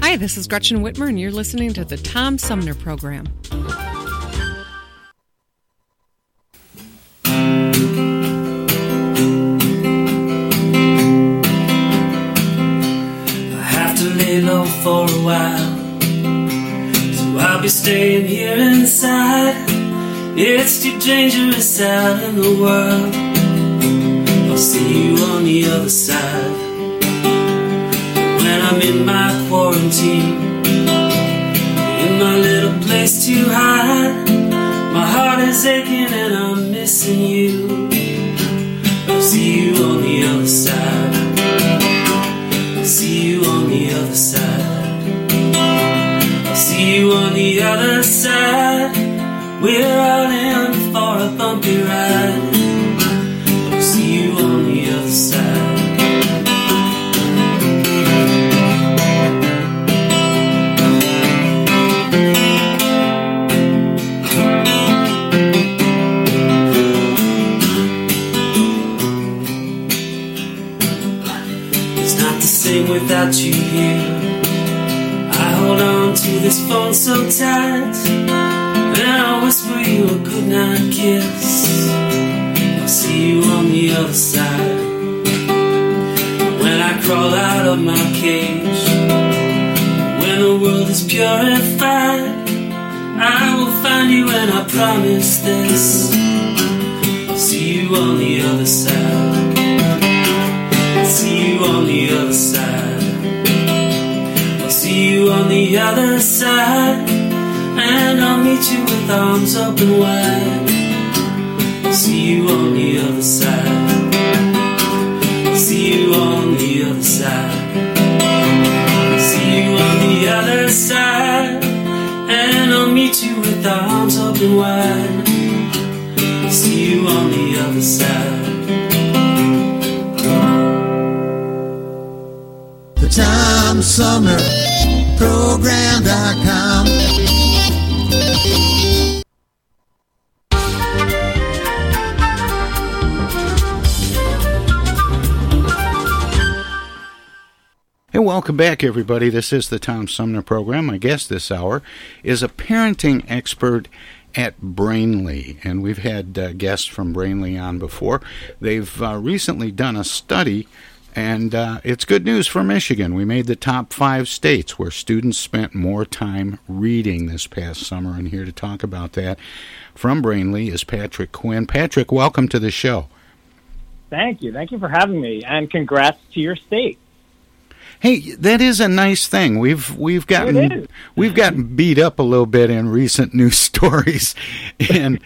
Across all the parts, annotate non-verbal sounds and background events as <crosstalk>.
Hi, this is Gretchen Whitmer, and you're listening to the Tom Sumner Program. I have to lay low for a while. So I'll be staying here inside. It's too dangerous out in the world. I'll see you on the other side. When I'm in my quarantine, in my little place to hide, my heart is aching and I'm missing phone so tight, and I'll whisper you a goodnight kiss. I'll see you on the other side. When I crawl out of my cage, when the world is purified, I will find you and I promise this. I'll see you on the other side. See you on the on the other side. And I'll meet you with arms open wide. See you on the other side. See you on the other side. See you on the other side. And I'll meet you with arms open wide. See you on the other side. The Tom Sumner Program.com. Welcome back, everybody. This is the Tom Sumner program. My guest this hour is a parenting expert at Brainly, and we've had uh, guests from Brainly on before. They've uh, recently done a study, and uh, it's good news for Michigan. We made the top five states where students spent more time reading this past summer, and here to talk about that from Brainly is Patrick Quinn. Patrick, welcome to the show. Thank you. Thank you for having me, and congrats to your state. Hey, that is a nice thing. We've we've gotten we've gotten beat up a little bit in recent news <laughs> stories, and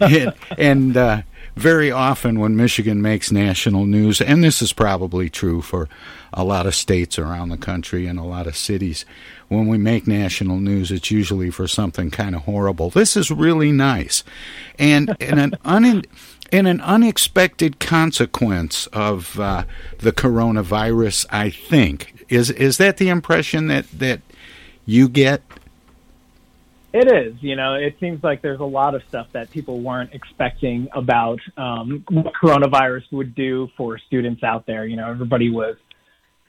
and, and uh, very often when Michigan makes national news, and this is probably true for a lot of states around the country and a lot of cities, when we make national news, it's usually for something kind of horrible. This is really nice, and and an un. An unexpected consequence of uh, the coronavirus, I think, is is that the impression that that you get? It is. You know, it seems like there's a lot of stuff that people weren't expecting about um, what coronavirus would do for students out there. You know, everybody was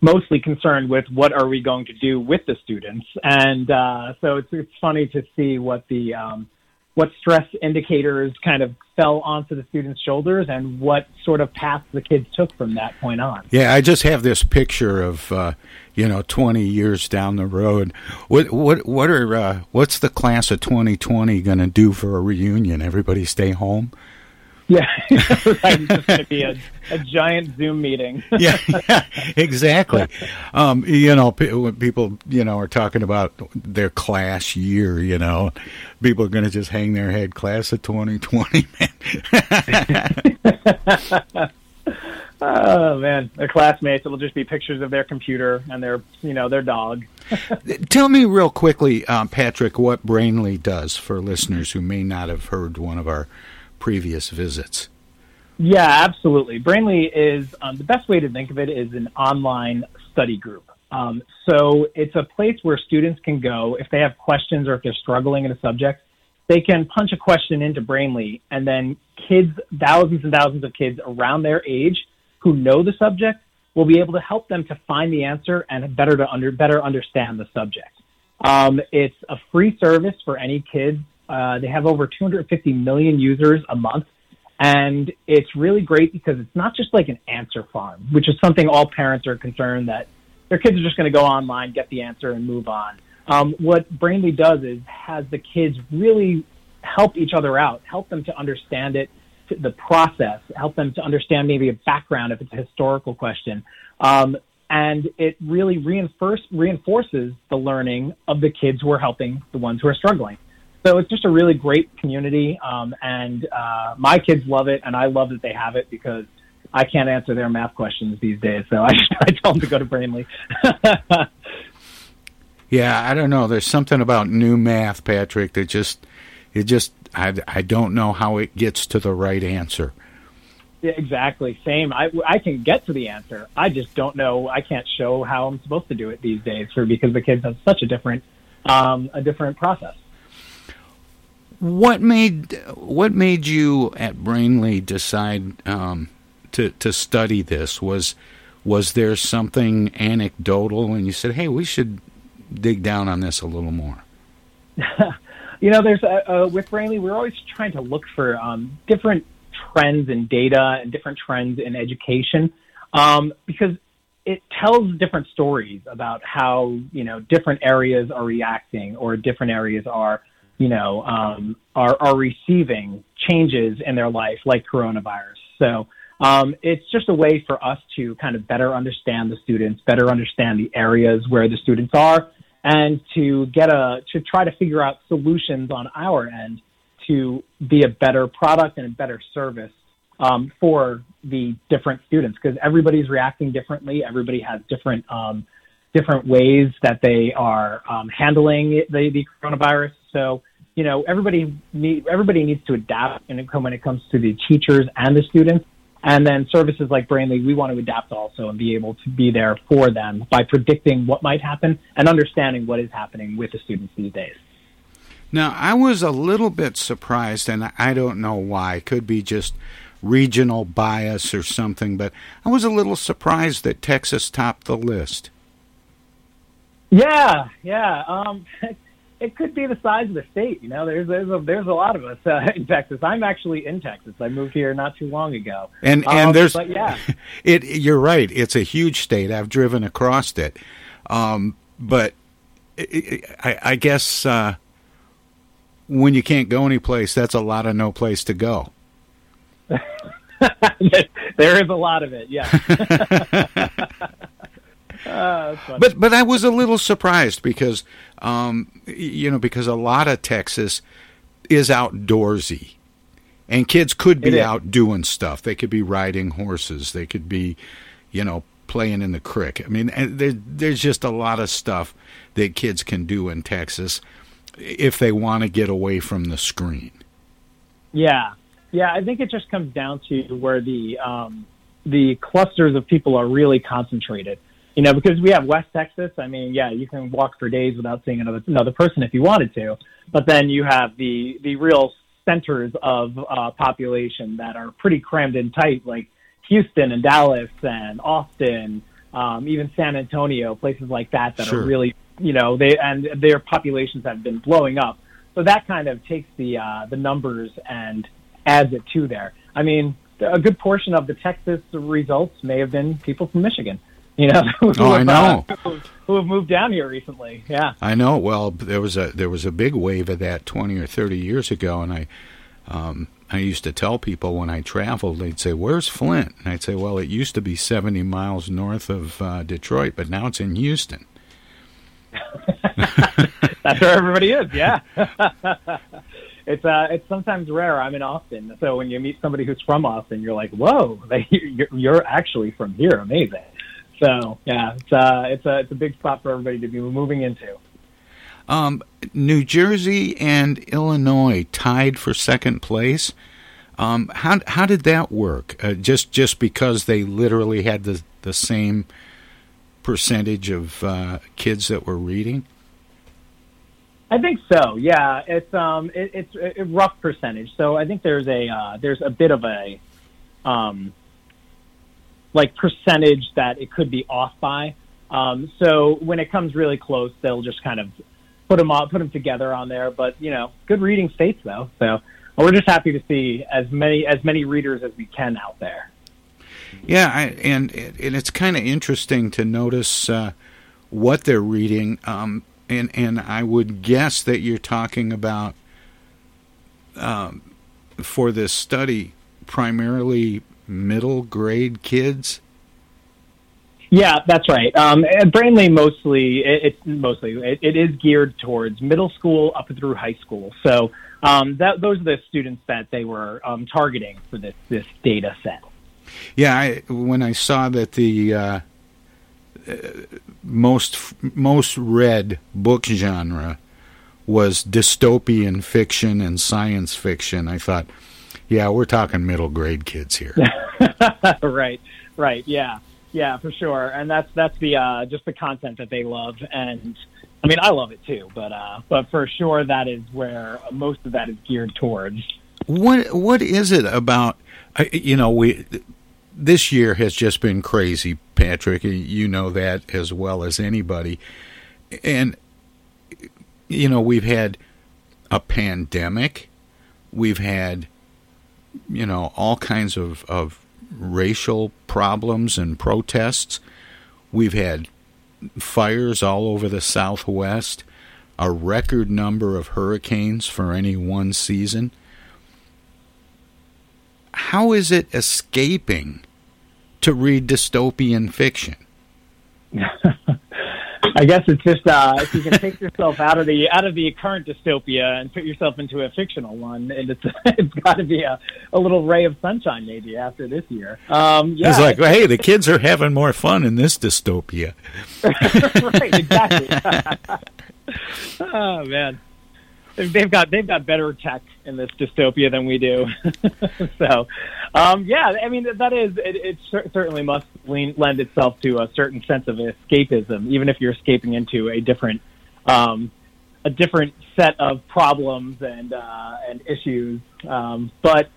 mostly concerned with what are we going to do with the students, and uh, so it's it's funny to see what the um, what stress indicators kind of fell onto the students' shoulders and what sort of path the kids took from that point on. Yeah, I just have this picture of uh, you know twenty years down the road. What what what are uh, what's the class of twenty twenty going to do for a reunion? Everybody stay home. Yeah. <laughs> It's just going to be a, a giant Zoom meeting. <laughs> yeah, yeah, exactly. Um, you know, when people you know are talking about their class year, you know, people are going to just hang their head. Class of twenty twenty, man. <laughs> Oh man, their classmates. It'll just be pictures of their computer and their, you know, their dog. <laughs> Tell me real quickly, um, Patrick, what Brainly does for listeners who may not have heard one of our previous visits. Yeah, absolutely. Brainly is um, the best way to think of it is an online study group. Um, so it's a place where students can go if they have questions or if they're struggling in a subject. They can punch a question into Brainly, and then kids, thousands and thousands of kids around their age who know the subject will be able to help them to find the answer and better to under better understand the subject. Um, it's a free service for any kids. Uh, they have over 250 million users a month, and it's really great because it's not just like an answer farm, which is something all parents are concerned that their kids are just going to go online, get the answer, and move on. Um, what Brainly does is has the kids really help each other out, help them to understand it, the process, help them to understand maybe a background if it's a historical question. Um, and it really reinforce, reinforces the learning of the kids who are helping the ones who are struggling. So it's just a really great community, um, and uh, my kids love it, and I love that they have it because I can't answer their math questions these days. So <laughs> I, I tell them to go to Brainly. <laughs> yeah, I don't know. There's something about new math, Patrick, that just it just I, I don't know how it gets to the right answer. Yeah, exactly. Same. I, I can get to the answer. I just don't know. I can't show how I'm supposed to do it these days for because the kids have such a different um, a different process. What made what made you at Brainly decide um, to to study this? Was was there something anecdotal, and you said, "Hey, we should dig down on this a little more"? <laughs> you know, there's uh, uh, with Brainly, we're always trying to look for um, different trends in data and different trends in education um, because it tells different stories about how you know different areas are reacting or different areas are you know um, are are receiving changes in their life like coronavirus. So. Um, it's just a way for us to kind of better understand the students, better understand the areas where the students are, and to get a to try to figure out solutions on our end to be a better product and a better service um, for the different students because everybody's reacting differently. Everybody has different um, different ways that they are um, handling the, the coronavirus. So you know everybody need, everybody needs to adapt when it comes to the teachers and the students. And then services like Brainly, we want to adapt also and be able to be there for them by predicting what might happen and understanding what is happening with the students these days. Now, I was a little bit surprised, and I don't know why. It could be just regional bias or something, but I was a little surprised that Texas topped the list. Yeah, yeah. Um, <laughs> it could be the size of the state. You know, there's there's a there's a lot of us uh, <laughs> in Texas. I'm actually in Texas. I moved here not too long ago. And and um, there's but yeah, <laughs> it. You're right. It's a huge state. I've driven across it, um, but it, I, I, guess uh, when you can't go anyplace, that's a lot of no place to go. <laughs> there is a lot of it. Yeah. But but I was a little surprised because um, you know because a lot of Texas is outdoorsy, and kids could be out doing stuff. They could be riding horses. They could be, you know, playing in the creek. I mean, there, there's just a lot of stuff that kids can do in Texas if they want to get away from the screen. Yeah, yeah. I think it just comes down to where the um, the clusters of people are really concentrated. You know, because we have West Texas. I mean, yeah, you can walk for days without seeing another another person if you wanted to, but then you have the the real centers of uh, population that are pretty crammed in tight, like Houston and Dallas and Austin, um, even San Antonio, places like that that Sure. are really, you know, they and their populations have been blowing up. So that kind of takes the uh, the numbers and adds it to there. I mean, a good portion of the Texas results may have been people from Michigan. You know, <laughs> who Oh, I have, know. uh, <laughs> who- who have moved down here recently. Yeah. I know. Well, there was a there was a big wave of that twenty or thirty years ago, and I um, I used to tell people when I traveled, they'd say, "Where's Flint?" And I'd say, "Well, it used to be seventy miles north of uh, Detroit, but now it's in Houston." <laughs> That's where everybody is. Yeah. it's uh, it's sometimes rare. I'm in Austin, so when you meet somebody who's from Austin, you're like, "Whoa, they, you're, you're actually from here. Amazing." So yeah, it's uh, it's a it's a big spot for everybody to be moving into. Um, New Jersey and Illinois tied for second place. Um, how how did that work? Uh, just just because they literally had the the same percentage of uh, kids that were reading. I think so. Yeah, it's um, it, it's a rough percentage. So I think there's a uh, there's a bit of a um, like percentage that it could be off by. Um, so when it comes really close, they'll just kind of put them all, put them together on there. But you know, good reading states though. So we're just happy to see as many as many readers as we can out there. Yeah, I, and and it's kind of interesting to notice uh, what they're reading. Um, and and I would guess that you're talking about um, for this study primarily middle grade kids. Yeah, that's right. Um, Brainly mostly it, it's mostly it, it is geared towards middle school up through high school. So um, that those are the students that they were um, targeting for this this data set. Yeah, I, when I saw that the uh, uh, most most read book genre was dystopian fiction and science fiction, I thought, yeah, we're talking middle grade kids here. <laughs> right, right, yeah, yeah, for sure. And that's that's the uh, just the content that they love, and I mean I love it too, but uh, but for sure that is where most of that is geared towards. What what is it about? You know, we this year has just been crazy, Patrick. You know that as well as anybody, and you know we've had a pandemic, we've had you know all kinds of of racial problems and protests. We've had fires all over the Southwest, a record number of hurricanes for any one season how is it escaping to read dystopian fiction? <laughs> I guess it's just uh, if you can take yourself out of the out of the current dystopia and put yourself into a fictional one, and it's <laughs> it's got to be a, a little ray of sunshine maybe after this year. Um, yeah, It's like, well, hey, the kids are having more fun in this dystopia. <laughs> right, exactly. <laughs> oh man, They've- got they've got better tech in this dystopia than we do. <laughs> so, um, yeah, I mean that is it, it cer- certainly must lean, lend itself to a certain sense of escapism, even if you're escaping into a different um, a different set of problems and uh, and issues. Um, but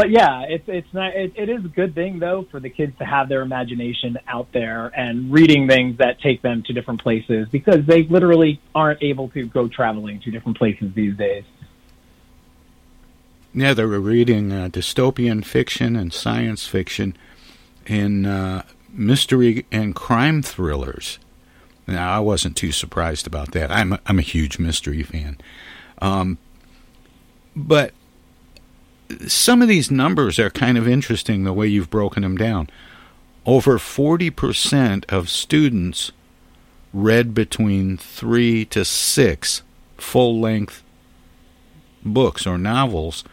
but yeah, it's it's not it, it is a good thing though for the kids to have their imagination out there and reading things that take them to different places because they literally aren't able to go traveling to different places these days. Yeah, they were reading uh, dystopian fiction and science fiction in uh, mystery and crime thrillers. Now, I wasn't too surprised about that. I'm a, I'm a huge mystery fan. Um, but some of these numbers are kind of interesting the way you've broken them down. Over 40% of students read between three to six full length books or novels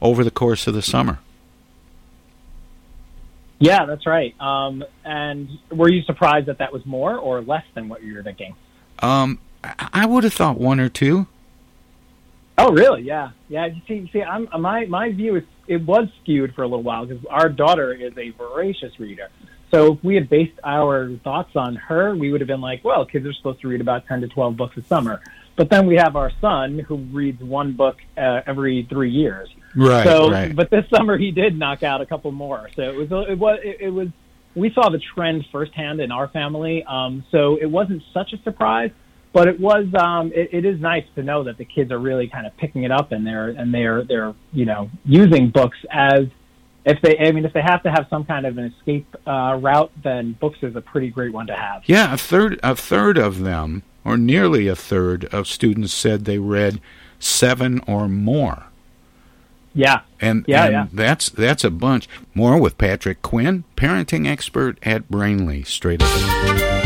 over the course of the summer. Yeah, that's right. Um, and were you surprised that that was more or less than what you were thinking? Um, I I would have thought one or two. Oh, really? Yeah, yeah. You see, see, I'm my my view is it was skewed for a little while because our daughter is a voracious reader. So if we had based our thoughts on her, we would have been like, well, kids are supposed to read about 10 to 12 books a summer. But then we have our son who reads one book uh, every three years. Right, So, right. but this summer he did knock out a couple more. So it was, it was, it was, we saw the trend firsthand in our family. Um, so it wasn't such a surprise, but it was, um, it, it is nice to know that the kids are really kind of picking it up and they're, and they're, they're, you know, using books as, if they, I mean, if they have to have some kind of an escape uh, route, then books is a pretty great one to have. Yeah, a third a third of them, or nearly a third of students said they read seven or more. Yeah. And, Yeah, and yeah. that's that's a bunch. More with Patrick Quinn, parenting expert at Brainly, Straight up.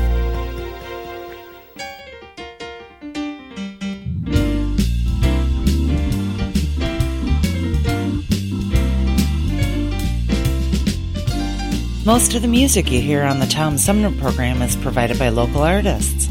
Most of the music you hear on the Tom Sumner program is provided by local artists.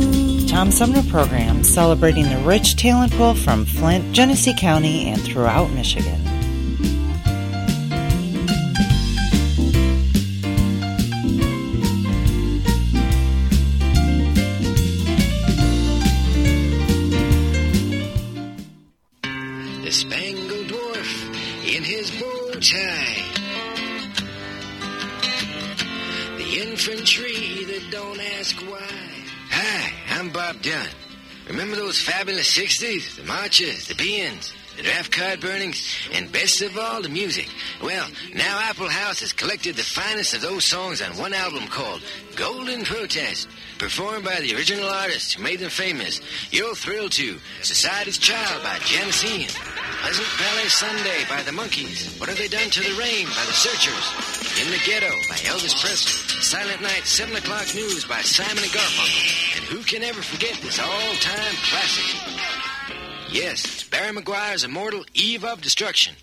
Tom Sumner program celebrating the rich talent pool from Flint, Genesee County, and throughout Michigan. Remember those fabulous 60s? The marches, the beans, the draft card burnings, and best of all, the music. Well, now Apple House has collected the finest of those songs on one album called Golden Protest, performed by the original artists who made them famous. You'll thrill to Society's Child by Janis Ian, Pleasant Valley Sunday by the Monkees, What Have They Done to the Rain by the Searchers, In the Ghetto by Elvis Presley, Silent Night 7 O'Clock News by Simon and Garfunkel, and who can ever forget this all-time classic? Yes, it's Barry McGuire's immortal Eve of Destruction.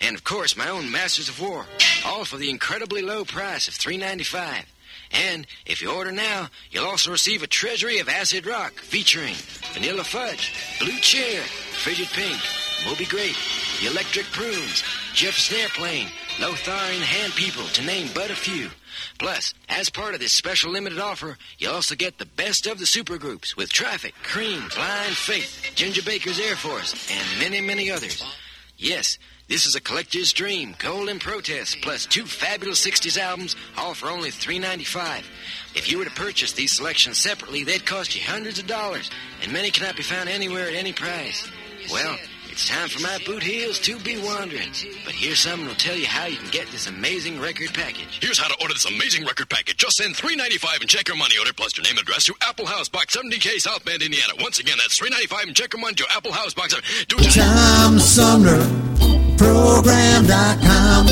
And of course, my own Masters of War, all for the incredibly low price of $3.95. And if you order now, you'll also receive a treasury of acid rock featuring Vanilla Fudge, Blue Cheer, Frigid Pink, Moby Grape, The Electric Prunes, Jeff Airplane, Plane, Lothar and Hand People, to name but a few. Plus, as part of this special limited offer, you'll also get the best of the supergroups with Traffic, Cream, Blind Faith, Ginger Baker's Air Force, and many, many others. Yes, this is a collector's dream, Golden Protest, plus two fabulous 60s albums, all for only $3.95. If you were to purchase these selections separately, they'd cost you hundreds of dollars, and many cannot be found anywhere at any price. Well, it's time for my boot heels to be wandering. But here's someone who'll tell you how you can get this amazing record package. Here's how to order this amazing record package. Just send $3.95 and check your money order plus your name and address to Apple House Box 70K South Bend, Indiana. Once again, that's $3.95 and check your money to Apple House Box 70 Do it Tom Sumner Program.com.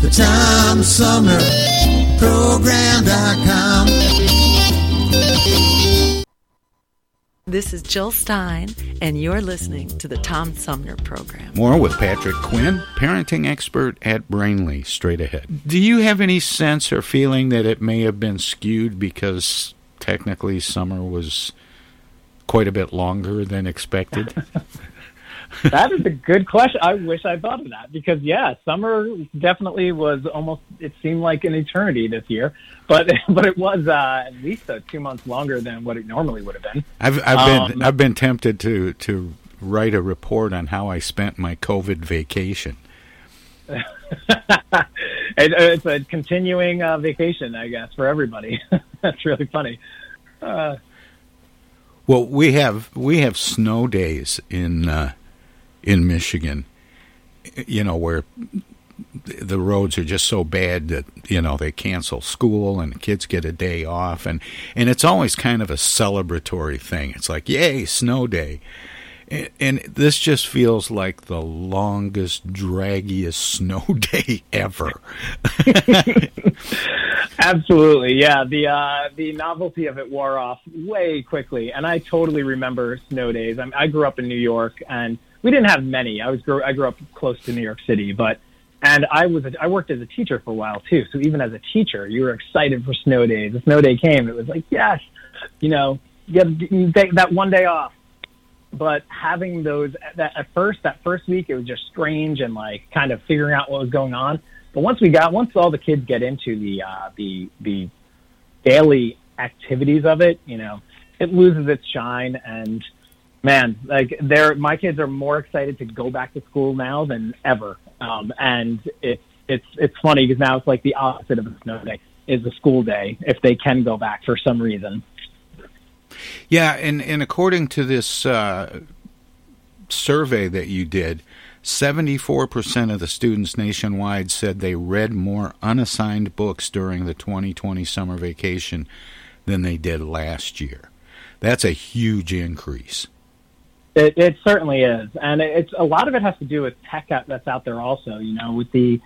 The Tom Sumner TomSumnerProgram.com. This is Jill Stein, and you're listening to the Tom Sumner Program. More with Patrick Quinn, parenting expert at Brainly, straight ahead. Do you have any sense or feeling that it may have been skewed because technically summer was quite a bit longer than expected? <laughs> that is a good question. I wish I thought of that because yeah, summer definitely was almost. It seemed like an eternity this year, but <laughs> but it was uh, at least uh, two months longer than what it normally would have been. I've I've been Um, I've been tempted to to write a report on how I spent my COVID vacation. <laughs> it, it's a continuing uh, vacation, I guess, for everybody. <laughs> That's really funny. Uh, Well, we have we have snow days in uh, in Michigan. You know where the roads are just so bad that you know they cancel school and the kids get a day off and and it's always kind of a celebratory thing. It's like yay snow day. And, and this just feels like the longest, draggiest <laughs> snow day ever. <laughs> Absolutely, yeah. The uh, the novelty of it wore off way quickly, and I totally remember snow days. I, I grew up in New York, and we didn't have many. I was grew, I grew up close to New York City, but and I was I worked as a teacher for a while too. So even as a teacher, you were excited for snow days. The snow day came, it was like yes, you know, you get that one day off. But having those that at first that first week, it was just strange and like kind of figuring out what was going on. But once we got, once all the kids get into the uh, the the daily activities of it, you know, it loses its shine. And man, like they're my kids are more excited to go back to school now than ever. Um, and it's it's it's funny because now it's like the opposite of a snow day is a school day if they can go back for some reason. Yeah, and, and according to this uh, survey that you did, 74% of the students nationwide said they read more unassigned books during the 2020 summer vacation than they did last year. That's a huge increase. It, it certainly is, and it's a lot of it has to do with tech that's out there also. You know, with the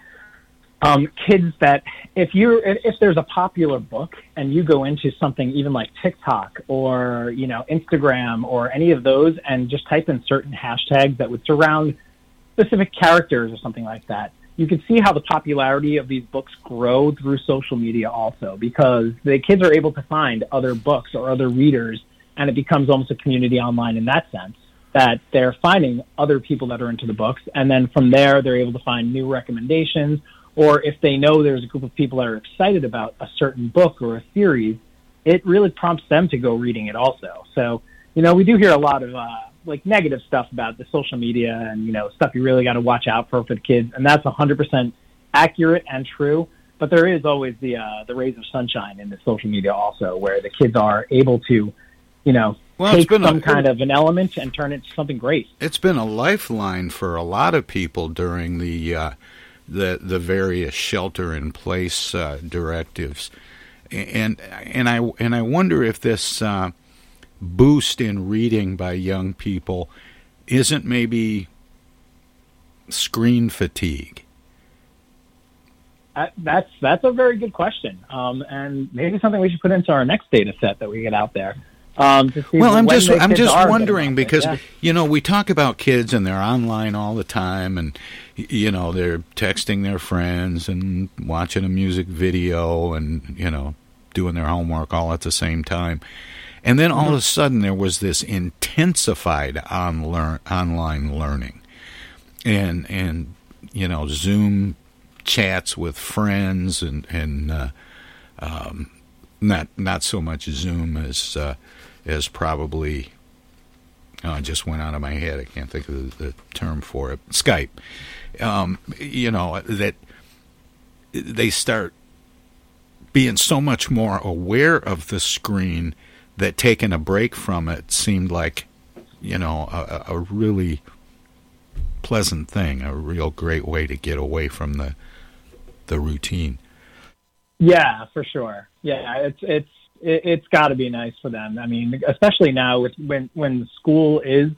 um, kids that if you if there's a popular book and you go into something even like TikTok or you know Instagram or any of those and just type in certain hashtags that would surround specific characters or something like that, you can see how the popularity of these books grow through social media also because the kids are able to find other books or other readers and it becomes almost a community online in that sense that they're finding other people that are into the books and then from there they're able to find new recommendations or if they know there's a group of people that are excited about a certain book or a series it really prompts them to go reading it also. So you know we do hear a lot of uh, like negative stuff about the social media and you know stuff you really got to watch out for for the kids and that's 100% accurate and true but there is always the uh, the rays of sunshine in the social media also where the kids are able to you know Well, it's take been a- some kind of an element and turn it into something great It's been a lifeline for a lot of people during the uh, the the various shelter in place uh, directives, and and I and I wonder if this uh, boost in reading by young people isn't maybe screen fatigue. Uh, that's that's a very good question, um, and maybe something we should put into our next data set that we get out there. Um, Well, I'm just I'm just wondering because Yeah. you know we talk about kids and they're online all the time and you know they're texting their friends and watching a music video and you know doing their homework all at the same time. And then all of a sudden there was this intensified on learn, online learning. And and you know Zoom chats with friends and and uh, um, not not so much Zoom as uh, as probably oh, just went out of my head. I can't think of the, the term for it. Skype. Um, you know that they start being so much more aware of the screen that taking a break from it seemed like you know a, a really pleasant thing, a real great way to get away from the the routine. Yeah, for sure. Yeah, it's it's it, it's got to be nice for them. I mean, especially now with when when school is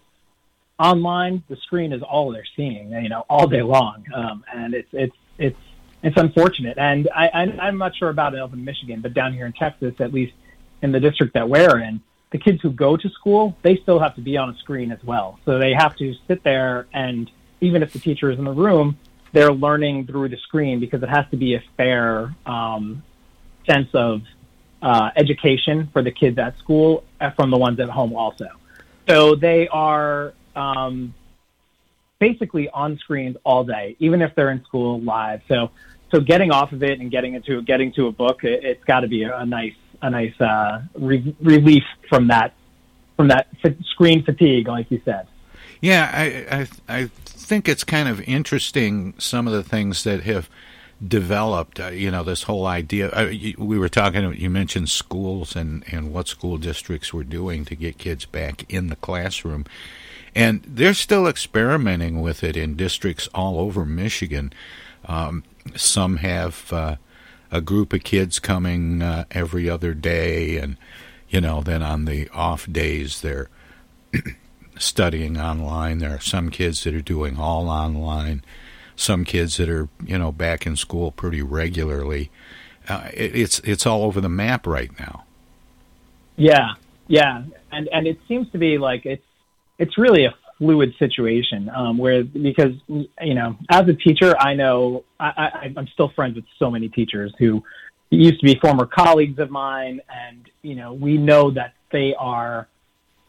online, the screen is all they're seeing. You know, all day long, um, and it's it's it's it's unfortunate. And I, I, I'm not sure about it up in Michigan, but down here in Texas, at least in the district that we're in, the kids who go to school, they still have to be on a screen as well. So they have to sit there and even if the teacher is in the room, they're learning through the screen because it has to be a fair um, sense of uh, education for the kids at school from the ones at home also. So they are um, basically on screens all day, even if they're in school live. So so getting off of it and getting into getting to a book, it, has got to be a, a, nice a nice uh, re- relief from that from that f- screen fatigue, like you said. Yeah, I, I I think it's kind of interesting some of the things that have developed. Uh, you know, this whole idea. Uh, you, we were talking. You mentioned schools and and what school districts were doing to get kids back in the classroom, and they're still experimenting with it in districts all over Michigan. Um, some have uh, a group of kids coming uh, every other day, and you know, then on the off days they're <clears throat> studying online. There are some kids that are doing all online. Some kids that are you know back in school pretty regularly. Uh, it, it's it's all over the map right now. Yeah, yeah, and and it seems to be like it's it's really a fluid situation um, where because you know as a teacher I know I, I, I'm still friends with so many teachers who used to be former colleagues of mine and you know we know that they are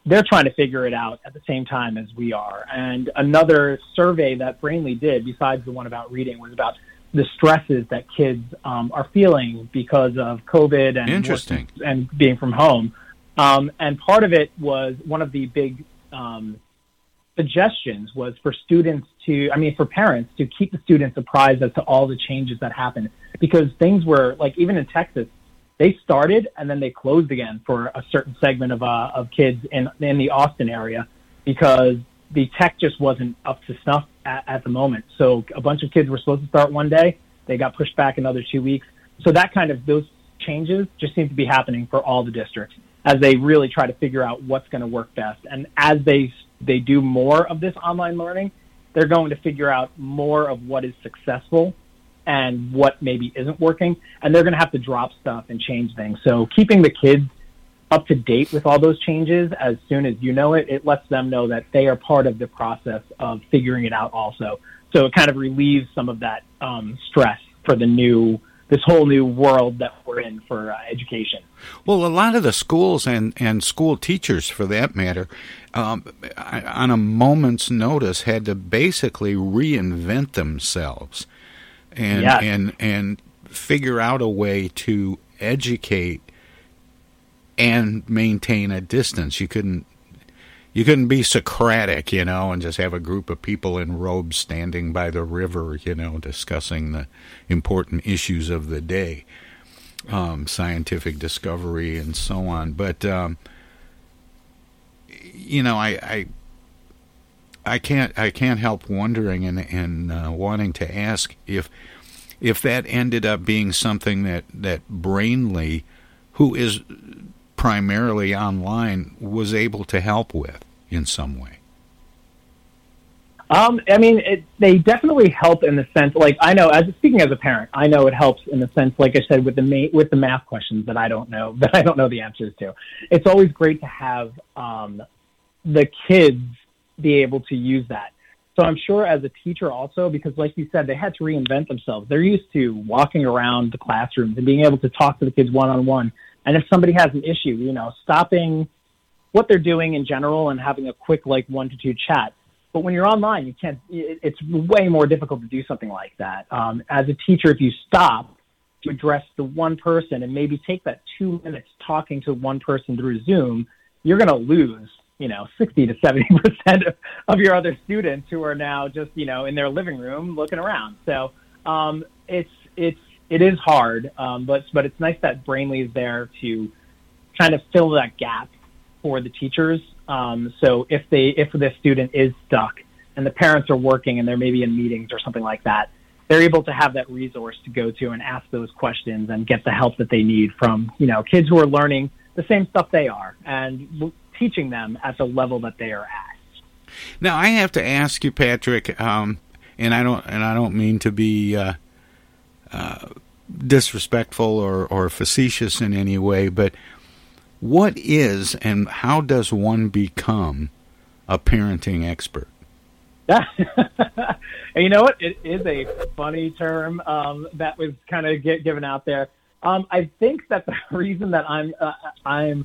they're trying to figure it out at the same time as we are and another survey that Brainly did besides the one about reading was about the stresses that kids um, are feeling because of COVID and Interesting. and being from home. Um, and part of it was one of the big um, suggestions was for students to, I mean, for parents to keep the students apprised as to all the changes that happened because things were like even in Texas, they started and then they closed again for a certain segment of uh, of kids in in the Austin area because the tech just wasn't up to snuff at, at the moment. So a bunch of kids were supposed to start one day, they got pushed back another two weeks. So that kind of those changes just seem to be happening for all the districts as they really try to figure out what's going to work best. And as they they do more of this online learning, they're going to figure out more of what is successful and what maybe isn't working. And they're going to have to drop stuff and change things. So keeping the kids up to date with all those changes as soon as you know it, it lets them know that they are part of the process of figuring it out also. So it kind of relieves some of that um, stress for the new this whole new world that we're in for uh, education. Well, a lot of the schools and, and school teachers, for that matter, um, on a moment's notice, had to basically reinvent themselves and Yes. and and figure out a way to educate and maintain a distance. You couldn't you couldn't be Socratic, you know, and just have a group of people in robes standing by the river, you know, discussing the important issues of the day, um, scientific discovery, and so on. But um, you know, I, I I can't I can't help wondering and and uh, wanting to ask if if that ended up being something that that Brainly, who is primarily online, was able to help with in some way. Um, I mean, it, they definitely help in the sense, like I know, as speaking as a parent, I know it helps in the sense, like I said, with the ma- with the math questions that I don't know, <laughs> that I don't know the answers to. It's always great to have um, the kids be able to use that. So I'm sure as a teacher also, because like you said, they had to reinvent themselves. They're used to walking around the classrooms and being able to talk to the kids one on one. And if somebody has an issue, you know, stopping what they're doing in general and having a quick like one to two chat. But when you're online, you can't. It's way more difficult to do something like that. Um, as a teacher, if you stop to address the one person and maybe take that two minutes talking to one person through Zoom, you're going to lose, you know, 60 to 70 <laughs> percent of, of your other students who are now just, you know, in their living room looking around. So um, it's it's it is hard, um, but but it's nice that Brainly is there to kind of fill that gap for the teachers. Um, so if they if the student is stuck and the parents are working and they're maybe in meetings or something like that, they're able to have that resource to go to and ask those questions and get the help that they need from you know kids who are learning the same stuff they are and teaching them at the level that they are at. Now I have to ask you, Patrick, um, and I don't and I don't mean to be uh, uh, disrespectful or, or facetious in any way, but what is and how does one become a parenting expert? <laughs> and you know what? It is a funny term um, that was kind of given out there. Um, I think that the <laughs> reason that I'm uh, I'm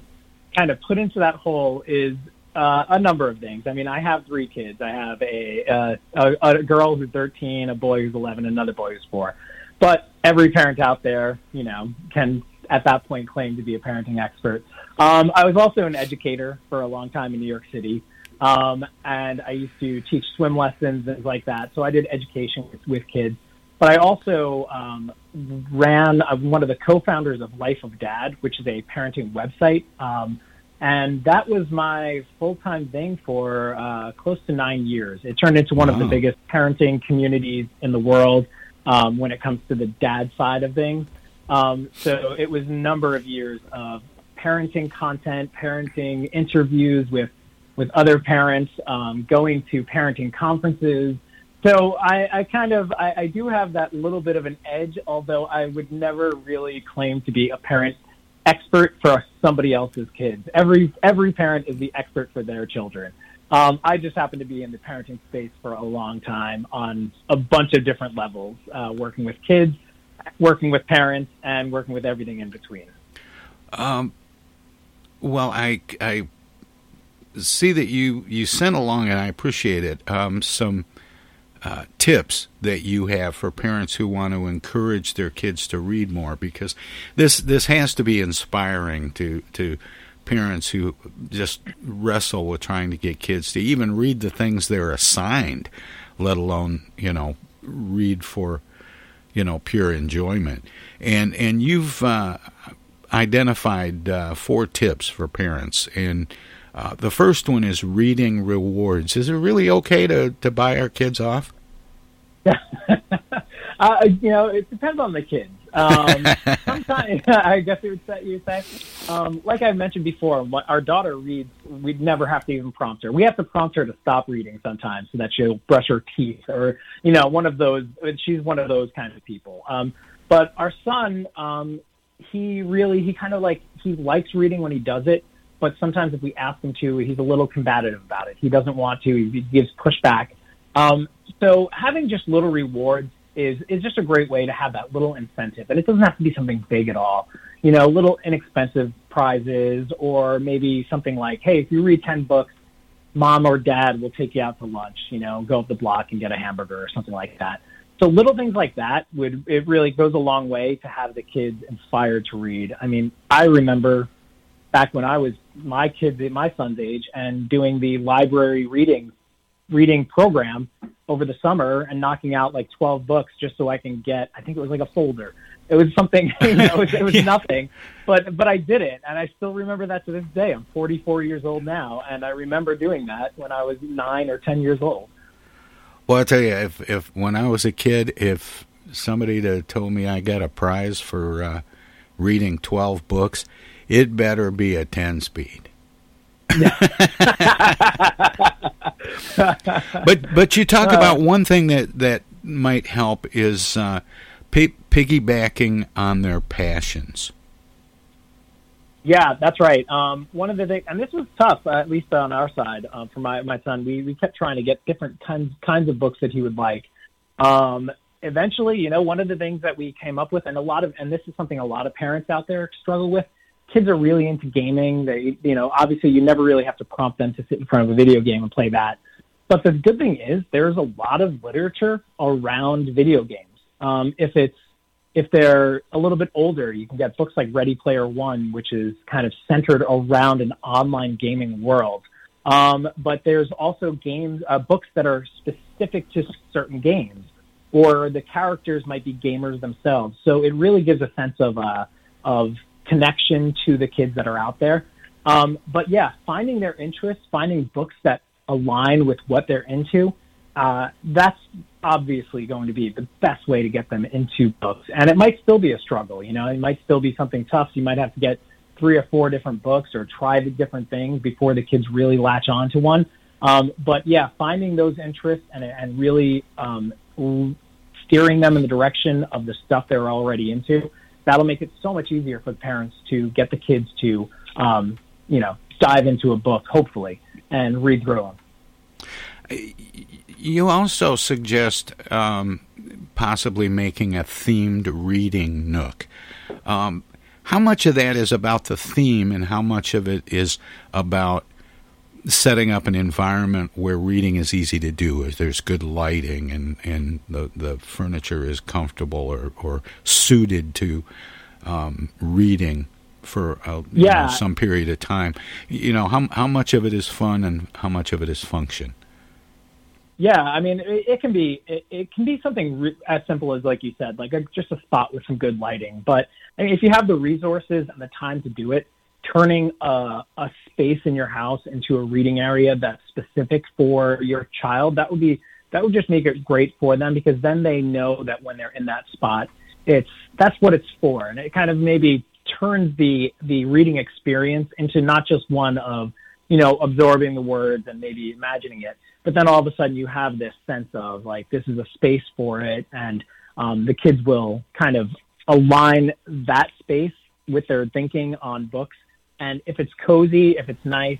kind of put into that hole is uh, a number of things. I mean, I have three kids. I have a, uh, a a girl who's 13, a boy who's 11, another boy who's four. But every parent out there, you know, can at that point claim to be a parenting expert. Um, I was also an educator for a long time in New York City, um, and I used to teach swim lessons and things like that. So I did education with, with kids. But I also um, ran uh, one of the co-founders of Life of Dad, which is a parenting website. Um, and that was my full-time thing for uh, close to nine years. It turned into one wow. of the biggest parenting communities in the world um, when it comes to the dad side of things. Um, so it was a number of years of parenting content, parenting interviews with with other parents, um, going to parenting conferences. So I, I kind of I, I do have that little bit of an edge, although I would never really claim to be a parent expert for somebody else's kids. Every every parent is the expert for their children. Um, I just happen to be in the parenting space for a long time on a bunch of different levels, uh, working with kids, working with parents, and working with everything in between. Um, well, I I see that you you sent along, and I appreciate it. Um, some uh, tips that you have for parents who want to encourage their kids to read more because this this has to be inspiring to to parents who just wrestle with trying to get kids to even read the things they're assigned let alone you know read for you know pure enjoyment. And and you've uh, identified uh, four tips for parents. And uh, the first one is reading rewards. Is it really okay to, to buy our kids off? <laughs> uh, you know, it depends on the kids. Um, <laughs> sometimes, <laughs> I guess you would say, you say. Um, like I mentioned before, our daughter reads. We'd never have to even prompt her. We have to prompt her to stop reading sometimes, so that she'll brush her teeth, or you know, one of those. She's one of those kind of people. Um, but our son, um, he really, he kind of like he likes reading when he does it but sometimes if we ask him to, he's a little combative about it. He doesn't want to. He gives pushback. Um, so having just little rewards is is just a great way to have that little incentive, and it doesn't have to be something big at all. You know, little inexpensive prizes, or maybe something like, hey, if you read ten books, mom or dad will take you out to lunch. You know, go up the block and get a hamburger or something like that. So little things like that would it really goes a long way to have the kids inspired to read. I mean, I remember back when I was my kids, my son's age, and doing the library reading reading program over the summer and knocking out like 12 books just so I can get, I think it was like a folder. It was something, <laughs> you know, it was, it was <laughs> yeah. nothing, but, but I did it. And I still remember that to this day. I'm 44 years old now. And I remember doing that when I was nine or 10 years old. Well, I tell you, if, if when I was a kid, if somebody had told me I got a prize for uh, reading 12 books, it better be a 10 speed. but but you talk uh, about one thing that that might help is uh, p- piggybacking on their passions. Yeah, that's right. Um, one of the things, and this was tough, uh, at least on our side uh, for my my son. We we kept trying to get different kinds kinds of books that he would like. Um, eventually, you know, one of the things that we came up with, and a lot of, and this is something a lot of parents out there struggle with, kids are really into gaming. They, you know, obviously you never really have to prompt them to sit in front of a video game and play that. But the good thing is there's a lot of literature around video games. Um, if it's if they're a little bit older, you can get books like Ready Player One, which is kind of centered around an online gaming world. Um, but there's also games, uh, books that are specific to certain games, or the characters might be gamers themselves. So it really gives a sense of uh, of connection to the kids that are out there. Um, but yeah, finding their interests, finding books that align with what they're into, uh, that's obviously going to be the best way to get them into books. And it might still be a struggle, you know, it might still be something tough. You might have to get three or four different books or try the different things before the kids really latch on to one. Um, but yeah, finding those interests and, and really um, steering them in the direction of the stuff they're already into, that'll make it so much easier for the parents to get the kids to, um, you know, dive into a book, hopefully, and read through them. You also suggest um, possibly making a themed reading nook. Um, how much of that is about the theme, and how much of it is about setting up an environment where reading is easy to do, as there's good lighting and, and the, the furniture is comfortable or, or suited to um, reading for a, yeah. know, some period of time. You know, how, how much of it is fun and how much of it is function? Yeah, I mean, it, it can be it, it, can be something re- as simple as, like you said, like a, just a spot with some good lighting. But I mean, if you have the resources and the time to do it, turning a, a space in your house into a reading area that's specific for your child, that would be that would just make it great for them because then they know that when they're in that spot, it's that's what it's for, and it kind of maybe turns the the reading experience into not just one of you know absorbing the words and maybe imagining it, but then all of a sudden you have this sense of like this is a space for it, and um, the kids will kind of align that space with their thinking on books and if it's cozy, if it's nice,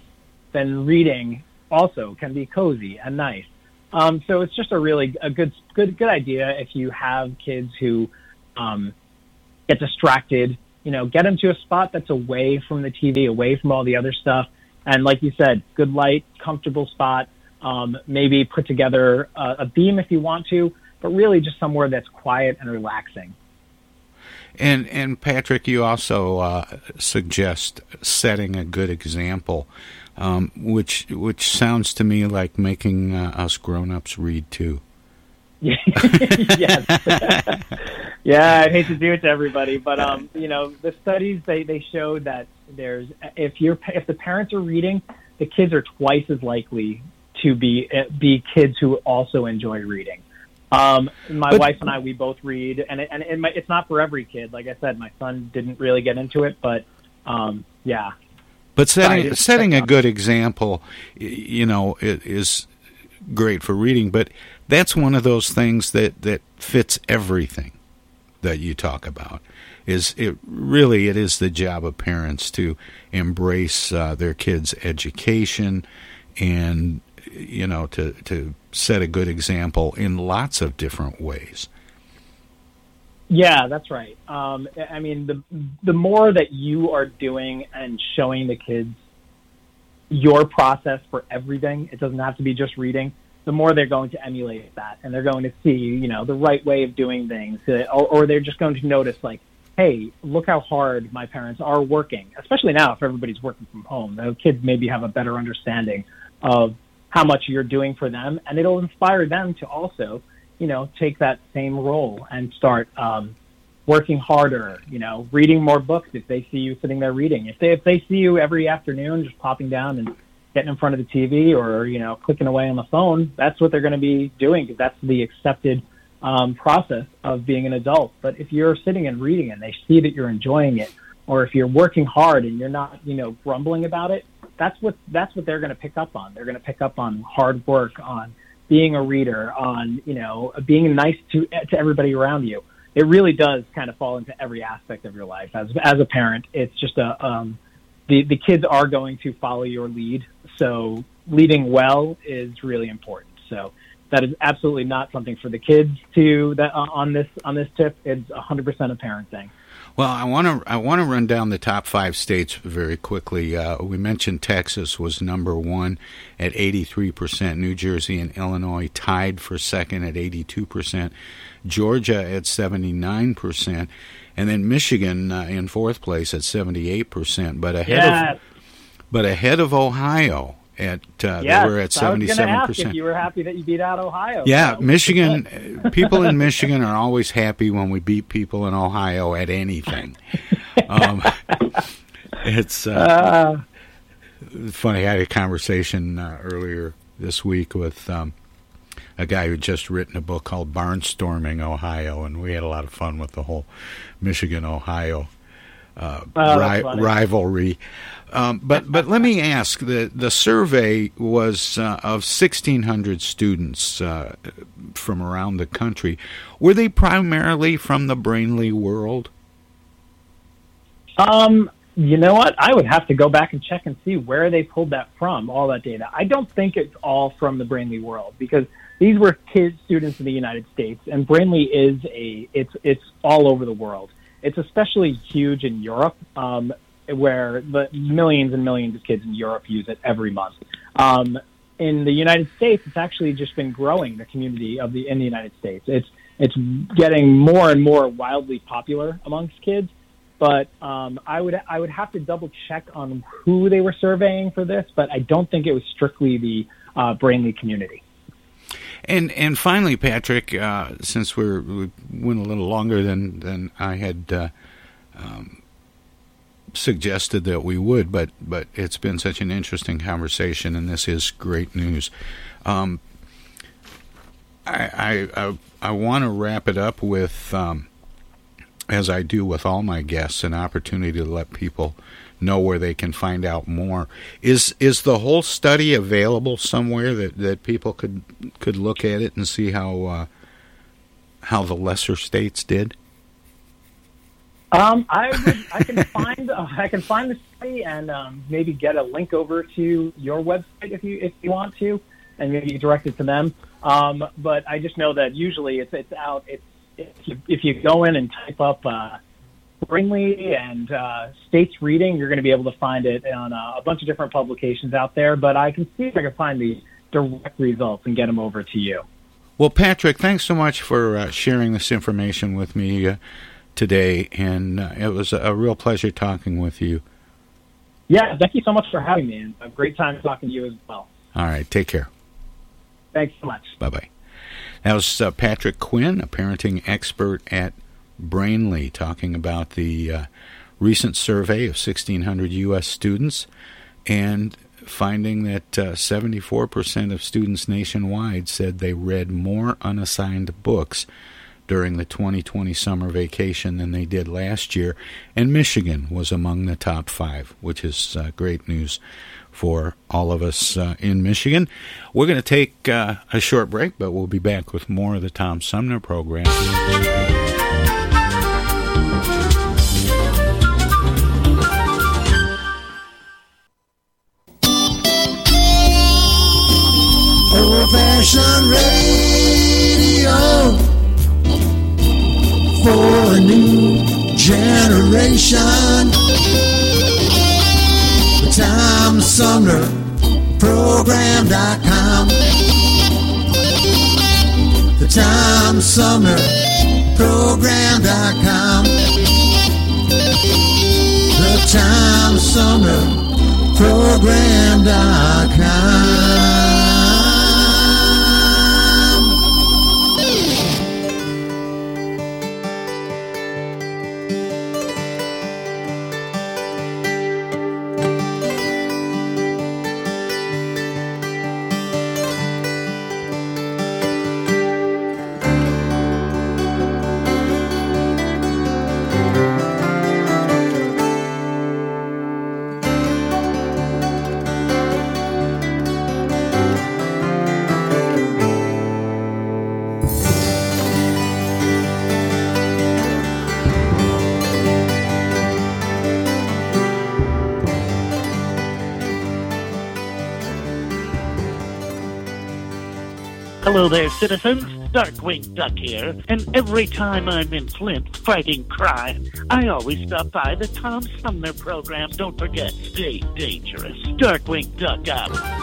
then reading also can be cozy and nice. Um, so it's just a really a good good good idea if you have kids who um, get distracted. You know, get them to a spot that's away from the TV, away from all the other stuff, and like you said, good light, comfortable spot. Um, maybe put together a, a beam if you want to, but really just somewhere that's quiet and relaxing. And and Patrick, you also uh, suggest setting a good example, um, which which sounds to me like making uh, us grown-ups read too. <laughs> yes. <laughs> yeah, I hate to do it to everybody, but um, you know, the studies they they show that there's if you're if the parents are reading, the kids are twice as likely to be be kids who also enjoy reading. Um, my but, wife and I, we both read, and it, and it, it's not for every kid. Like I said, my son didn't really get into it, but um, yeah. But setting setting a good example, you know, is great for reading. But that's one of those things that that fits everything that you talk about. Is it really? It is the job of parents to embrace uh, their kids' education and you know to to set a good example in lots of different ways. Yeah, that's right. Um, I mean, the the more that you are doing and showing the kids your process for everything, it doesn't have to be just reading. The more they're going to emulate that, and they're going to see, you know, the right way of doing things, uh, or, or they're just going to notice, like, hey, look how hard my parents are working. Especially now, if everybody's working from home, the kids maybe have a better understanding of how much you're doing for them, and it'll inspire them to also, you know, take that same role and start um, working harder. You know, reading more books if they see you sitting there reading. If they if they see you every afternoon just popping down and getting in front of the TV or you know clicking away on the phone, that's what they're going to be doing because that's the accepted um, process of being an adult. But if you're sitting and reading and they see that you're enjoying it, or if you're working hard and you're not, you know, grumbling about it, that's what that's what they're going to pick up on. They're going to pick up on hard work, on being a reader, on you know being nice to to everybody around you. It really does kind of fall into every aspect of your life. As as a parent, it's just a um, the the kids are going to follow your lead. So leading well is really important. So that is absolutely not something for the kids to that uh, on this on this tip. It's 100% a parent thing. Well, I want to I want to run down the top five states very quickly. Uh, we mentioned Texas was number one at 83 percent. New Jersey and Illinois tied for second at 82 percent. Georgia at 79 percent, and then Michigan uh, in fourth place at 78 percent. But ahead yes. of but ahead of Ohio at uh, yes, they were at seventy seven percent. You were happy that you beat out Ohio. Yeah, so. Michigan. <laughs> people in Michigan are always happy when we beat people in Ohio at anything. <laughs> um, it's uh, uh, funny. I had a conversation uh, earlier this week with um, a guy who just written a book called Barnstorming Ohio, and we had a lot of fun with the whole Michigan Ohio uh, oh, ri- rivalry. Um, but but let me ask the the survey was uh, of 1,600 students uh, from around the country. Were they primarily from the Brainly world? Um, you know what? I would have to go back and check and see where they pulled that from. All that data. I don't think it's all from the Brainly world because these were kids, students in the United States, and Brainly is a it's it's all over the world. It's especially huge in Europe. Um, where the millions and millions of kids in Europe use it every month. Um, in the United States, it's actually just been growing the community of the in the United States. It's it's getting more and more wildly popular amongst kids. But um, I would I would have to double check on who they were surveying for this, but I don't think it was strictly the uh, Brainly community. And and finally, Patrick, uh, since we went a little longer than than I had uh, um, suggested that we would, but but it's been such an interesting conversation, and this is great news. Um, I I I, I want to wrap it up with, um, as I do with all my guests, an opportunity to let people know where they can find out more. Is is the whole study available somewhere that, that people could could look at it and see how uh, how the lesser states did? Um, I would, I can find uh, I can find the study and um, maybe get a link over to your website if you if you want to, and maybe direct it to them. Um, but I just know that usually it's it's out. It's if you, if you go in and type up uh, Brainly and uh, States Reading, you're going to be able to find it on uh, a bunch of different publications out there. But I can see if I can find the direct results and get them over to you. Well, Patrick, thanks so much for uh, sharing this information with me. Uh, today, and uh, it was a real pleasure talking with you. Yeah, thank you so much for having me. And a great time talking to you as well. All right, take care. Thanks so much. Bye bye. That was uh, Patrick Quinn, a parenting expert at Brainly, talking about the uh, recent survey of 1,600 U.S. students and finding that uh, 74% of students nationwide said they read more unassigned books during the 2020 summer vacation than they did last year, and Michigan was among the top five, which is uh, great news for all of us uh, in Michigan. We're going to take uh, a short break, but we'll be back with more of the Tom Sumner program. Old fashioned radio for a new generation. The Tom Sumner Program.com. The Tom Sumner Program.com. The Tom Sumner Program.com. Hello there, citizens. Darkwing Duck here, and every time I'm in Flint fighting crime, I always stop by the Tom Sumner program. Don't forget, stay dangerous. Darkwing Duck out.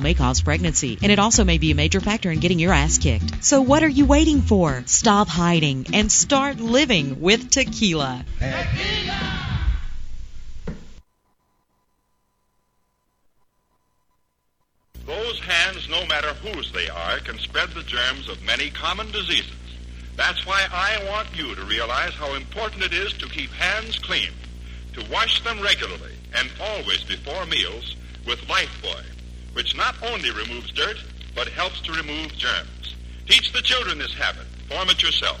May cause pregnancy. And it also may be a major factor in getting your ass kicked. So what are you waiting for? Stop hiding and start living with tequila. Those hands, no matter whose they are, can spread the germs of many common diseases. That's why I want you to realize how important it is to keep hands clean, to wash them regularly and always before meals with Lifebuoy, which not only removes dirt, but helps to remove germs. Teach the children this habit. Form it yourself.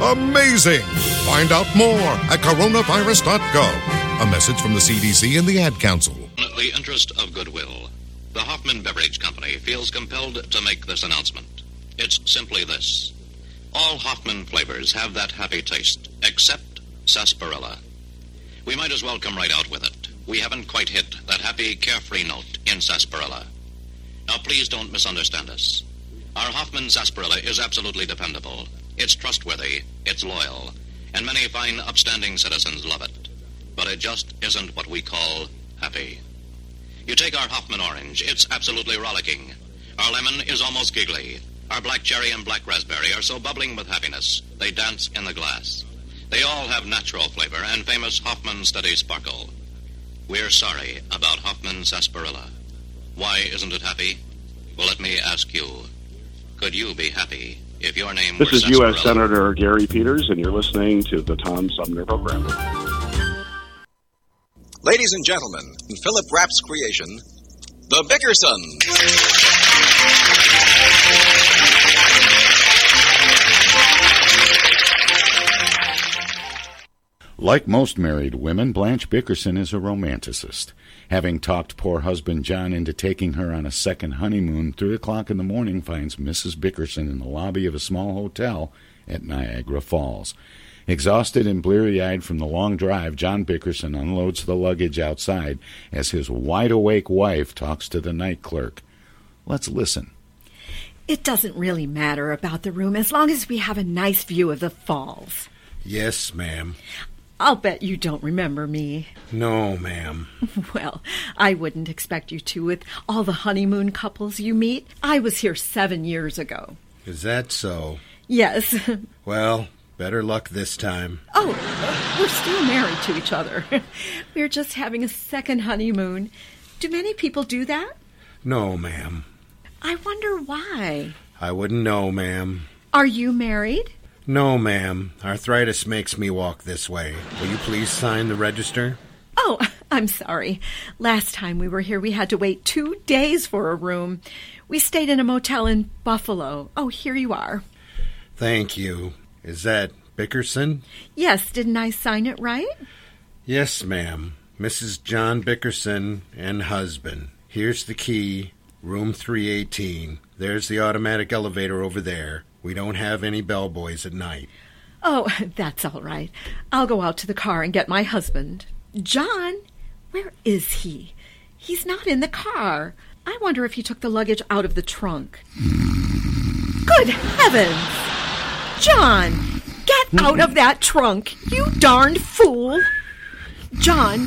Amazing! Find out more at coronavirus.gov. A message from the CDC and the Ad Council. In The interest of goodwill. The Hoffman Beverage Company feels compelled to make this announcement. It's simply this. All Hoffman flavors have that happy taste, except sarsaparilla. We might as well come right out with it. We haven't quite hit that happy, carefree note in sarsaparilla. Now, please don't misunderstand us. Our Hoffman sarsaparilla is absolutely dependable. It's trustworthy, it's loyal, and many fine, upstanding citizens love it. But it just isn't what we call happy. You take our Hoffman orange, it's absolutely rollicking. Our lemon is almost giggly. Our black cherry and black raspberry are so bubbling with happiness, they dance in the glass. They all have natural flavor and famous Hoffman steady sparkle. We're sorry about Hoffman sarsaparilla. Why isn't it happy? Well, let me ask you. Could you be happy if your name This is U.S. sarsaparilla? Senator Gary Peters, and you're listening to the Tom Sumner Program. Ladies and gentlemen, in Philip Rapp's creation, The Bickersons. Like most married women, Blanche Bickerson is a romanticist. Having talked poor husband John into taking her on a second honeymoon, three o'clock in the morning finds Mrs. Bickerson in the lobby of a small hotel at Niagara Falls. Exhausted and bleary eyed from the long drive, John Bickerson unloads the luggage outside as his wide awake wife talks to the night clerk. Let's listen. It doesn't really matter about the room as long as we have a nice view of the falls. Yes, ma'am. I'll bet you don't remember me. No, ma'am. <laughs> Well, I wouldn't expect you to with all the honeymoon couples you meet. I was here seven years ago. Is that so? Yes. <laughs> Well, better luck this time. Oh, we're still married to each other. <laughs> We're just having a second honeymoon. Do many people do that? No, ma'am. I wonder why. I wouldn't know, ma'am. Are you married? No, ma'am. Arthritis makes me walk this way. Will you please sign the register? Oh, <laughs> I'm sorry. Last time we were here, we had to wait two days for a room. We stayed in a motel in Buffalo. Oh, here you are. Thank you. Is that Bickerson? Yes, didn't I sign it right? Yes, ma'am. Mrs. John Bickerson and husband. Here's the key. Room 318. There's the automatic elevator over there. We don't have any bellboys at night. Oh, <laughs> that's all right. I'll go out to the car and get my husband. John, where is he? He's not in the car. I wonder if he took the luggage out of the trunk. Good heavens! John, get out of that trunk, you darned fool! John,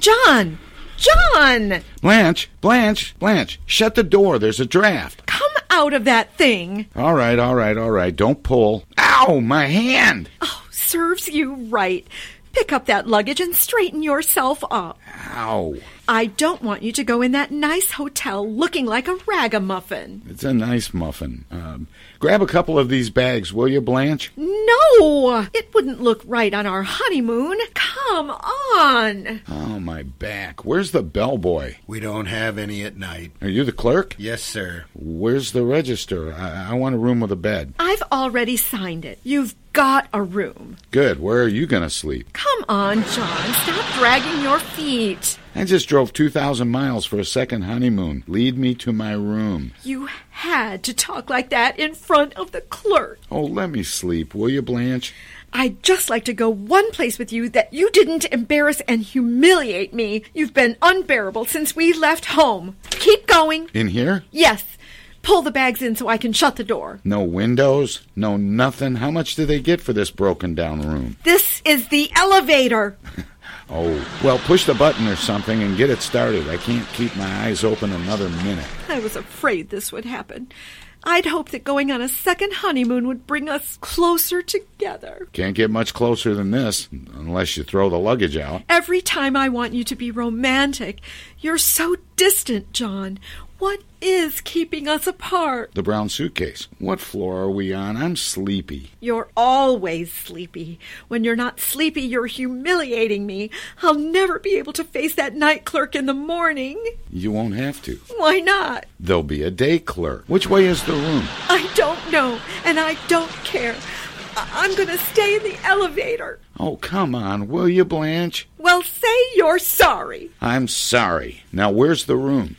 John, John! Blanche, Blanche, Blanche, shut the door. There's a draft. Come out of that thing! All right, all right, all right. Don't pull. Ow, my hand! Oh, serves you right. Pick up that luggage and straighten yourself up. Ow. I don't want you to go in that nice hotel looking like a ragamuffin. It's a nice muffin. Um, grab a couple of these bags, will you, Blanche? No! It wouldn't look right on our honeymoon. Come on! Oh, my back. Where's the bellboy? We don't have any at night. Are you the clerk? Yes, sir. Where's the register? I, I want a room with a bed. I've already signed it. You've got a room. Good. Where are you going to sleep? Come on, John. Stop dragging your feet. I just drove 2,000 miles for a second honeymoon. Lead me to my room. You had to talk like that in front of the clerk. Oh, let me sleep, will you, Blanche? I'd just like to go one place with you that you didn't embarrass and humiliate me. You've been unbearable since we left home. Keep going. In here? Yes. Pull the bags in so I can shut the door. No windows? No nothing? How much do they get for this broken down room? This is the elevator. <laughs> Oh, well, push the button or something and get it started. I can't keep my eyes open another minute. I was afraid this would happen. I'd hoped that going on a second honeymoon would bring us closer together. Can't get much closer than this, unless you throw the luggage out. Every time I want you to be romantic, you're so distant, John. What is keeping us apart? The brown suitcase. What floor are we on? I'm sleepy. You're always sleepy. When you're not sleepy, you're humiliating me. I'll never be able to face that night clerk in the morning. You won't have to. Why not? There'll be a day clerk. Which way is the room? I don't know, and I don't care. I- I'm going to stay in the elevator. Oh, come on, will you, Blanche? Well, say you're sorry. I'm sorry. Now, where's the room?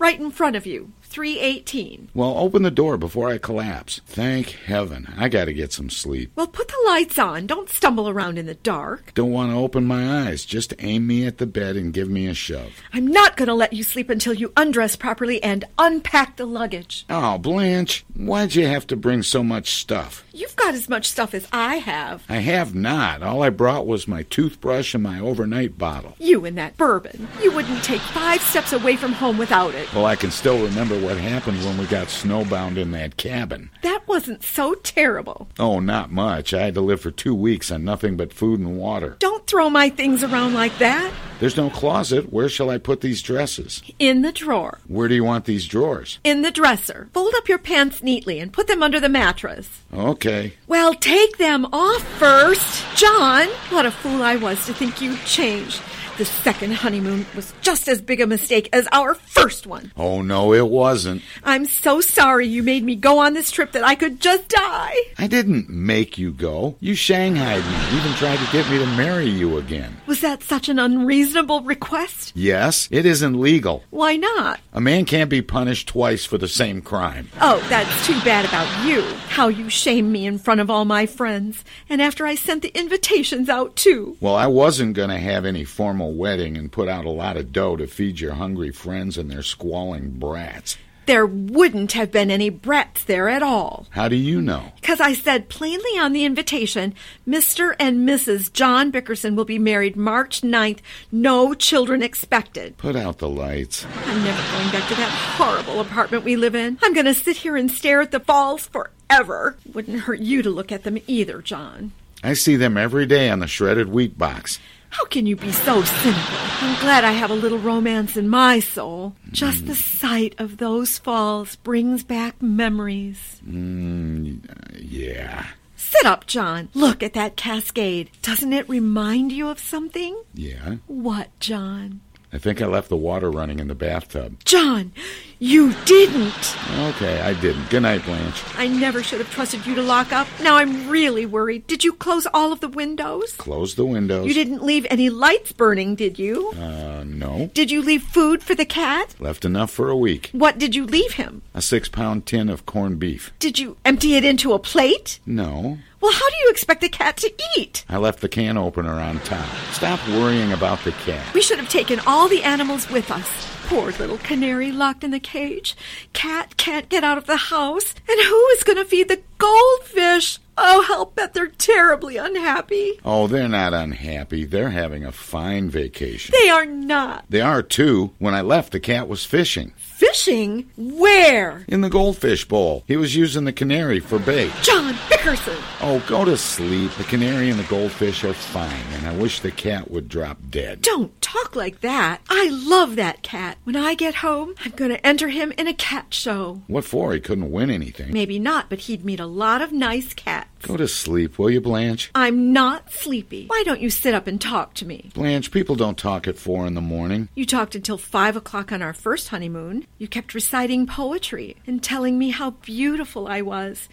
Right in front of you. 318. Well, open the door before I collapse. Thank heaven. I gotta get some sleep. Well, put the lights on. Don't stumble around in the dark. Don't want to open my eyes. Just aim me at the bed and give me a shove. I'm not going to let you sleep until you undress properly and unpack the luggage. Oh, Blanche, why'd you have to bring so much stuff? You've got as much stuff as I have. I have not. All I brought was my toothbrush and my overnight bottle. You and that bourbon. You wouldn't take five steps away from home without it. Well, I can still remember what happened when we got snowbound in that cabin. That wasn't so terrible. Oh, not much. I had to live for two weeks on nothing but food and water. Don't throw my things around like that. There's no closet. Where shall I put these dresses? In the drawer. Where do you want these drawers? In the dresser. Fold up your pants neatly and put them under the mattress. Okay. Well, take them off first. John, what a fool I was to think you'd changed. The second honeymoon was just as big a mistake as our first one. Oh, no, it wasn't. I'm so sorry you made me go on this trip that I could just die. I didn't make you go. You shanghaied me, even tried to get me to marry you again. Was that such an unreasonable request? Yes, it isn't legal. Why not? A man can't be punished twice for the same crime. Oh, that's too bad about you. How you shamed me in front of all my friends. And after I sent the invitations out, too. Well, I wasn't going to have any formal wedding and put out a lot of dough to feed your hungry friends and their squalling brats. There wouldn't have been any brats there at all. How do you know? Because I said plainly on the invitation Mr. and Mrs. John Bickerson will be married March 9th, no children expected. Put out the lights. I'm never going back to that horrible apartment we live in. I'm going to sit here and stare at the falls forever. Wouldn't hurt you to look at them either, John. I see them every day on the shredded wheat box. How can you be so cynical? I'm glad I have a little romance in my soul. Just the sight of those falls brings back memories. Mm, yeah. Sit up, John. Look at that cascade. Doesn't it remind you of something? Yeah. What, John? I think I left the water running in the bathtub. John, you didn't. Okay, I didn't. Good night, Blanche. I never should have trusted you to lock up. Now I'm really worried. Did you close all of the windows? Close the windows. You didn't leave any lights burning, did you? Uh, no. Did you leave food for the cat? Left enough for a week. What did you leave him? A six pound tin of corned beef. Did you empty it into a plate? No. Well, how do you expect the cat to eat? I left the can opener on top. Stop worrying about the cat. We should have taken all the animals with us. Poor little canary locked in the cage. Cat can't get out of the house. And who is going to feed the goldfish? Oh, I'll bet they're terribly unhappy. Oh, they're not unhappy. They're having a fine vacation. They are not. They are, too. When I left, the cat was fishing. Fishing? Where? In the goldfish bowl. He was using the canary for bait. John Bickerson! Oh, go to sleep. The canary and the goldfish are fine, and I wish the cat would drop dead. Don't talk like that. I love that cat. When I get home, I'm going to enter him in a cat show. What for? He couldn't win anything. Maybe not, but he'd meet a lot of nice cats. Go to sleep, will you, Blanche? I'm not sleepy. Why don't you sit up and talk to me? Blanche, people don't talk at four in the morning. You talked until five o'clock on our first honeymoon. You kept reciting poetry and telling me how beautiful I was.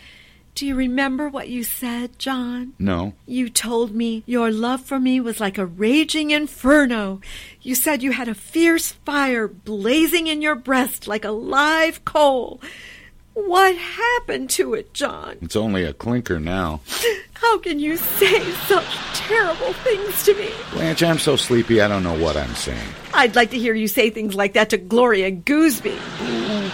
Do you remember what you said, John? No. You told me your love for me was like a raging inferno. You said you had a fierce fire blazing in your breast like a live coal. What happened to it, John? It's only a clinker now. <laughs> How can you say such terrible things to me? Blanche, I'm so sleepy I don't know what I'm saying. I'd like to hear you say things like that to Gloria Gooseby.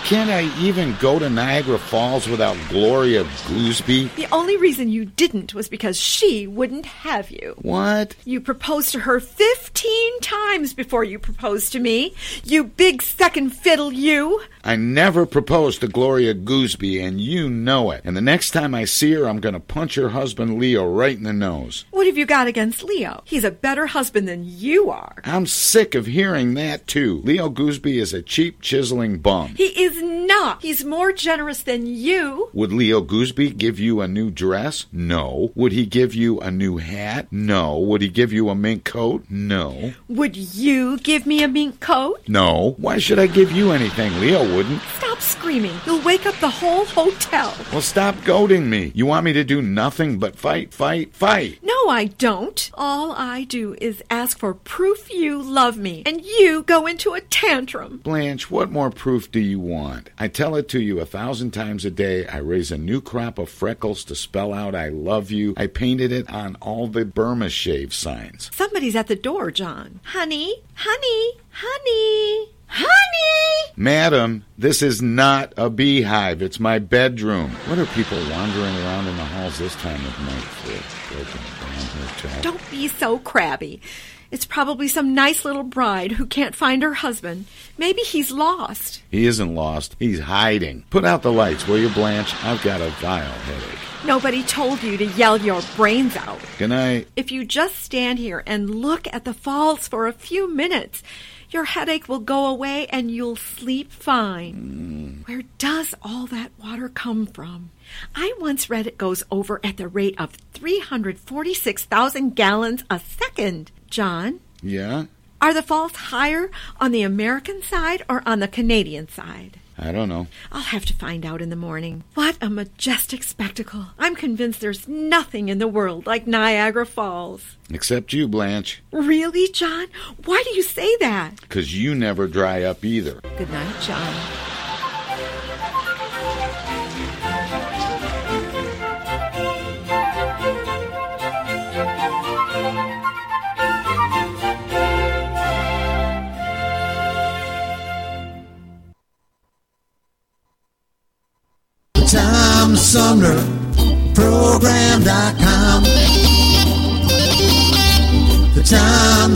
Can't I even go to Niagara Falls without Gloria Gooseby? The only reason you didn't was because she wouldn't have you. What? You proposed to her 15 times before you proposed to me. You big second fiddle, you. I never proposed to Gloria Gooseby, and you know it. And the next time I see her, I'm going to punch her husband Leo right in the nose. What have you got against Leo? He's a better husband than you are. I'm sick of hearing that, too. Leo Gooseby is a cheap, chiseling bum. He is not. He's more generous than you. Would Leo Gooseby give you a new dress? No. Would he give you a new hat? No. Would he give you a mink coat? No. Would you give me a mink coat? No. Why should I give you anything? Leo wouldn't. Stop screaming. You'll wake up the whole hotel. Well, stop goading me. You want me to do nothing but fight, fight, fight. No, I don't. All I do is ask for proof you love me, and you go into a tantrum. Blanche, what more proof do you want? I tell it to you a thousand times a day. I raise a new crop of freckles to spell out I love you. I painted it on all the Burma shave signs. Somebody's at the door, John. Honey, honey, honey. Honey! Madam, this is not a beehive. It's my bedroom. What are people wandering around in the halls this time of night for? Broken down hotel. Don't be so crabby. It's probably some nice little bride who can't find her husband. Maybe he's lost. He isn't lost. He's hiding. Put out the lights, will you, Blanche? I've got a vile headache. Nobody told you to yell your brains out. Good night. If you just stand here and look at the falls for a few minutes, your headache will go away and you'll sleep fine. Mm. Where does all that water come from? I once read it goes over at the rate of 346,000 gallons a second. John? Yeah? Are the falls higher on the American side or on the Canadian side? I don't know. I'll have to find out in the morning. What a majestic spectacle. I'm convinced there's nothing in the world like Niagara Falls. Except you, Blanche. Really, John? Why do you say that? Because you never dry up either. Good night, John. Tom Sumner Program.com. The Tom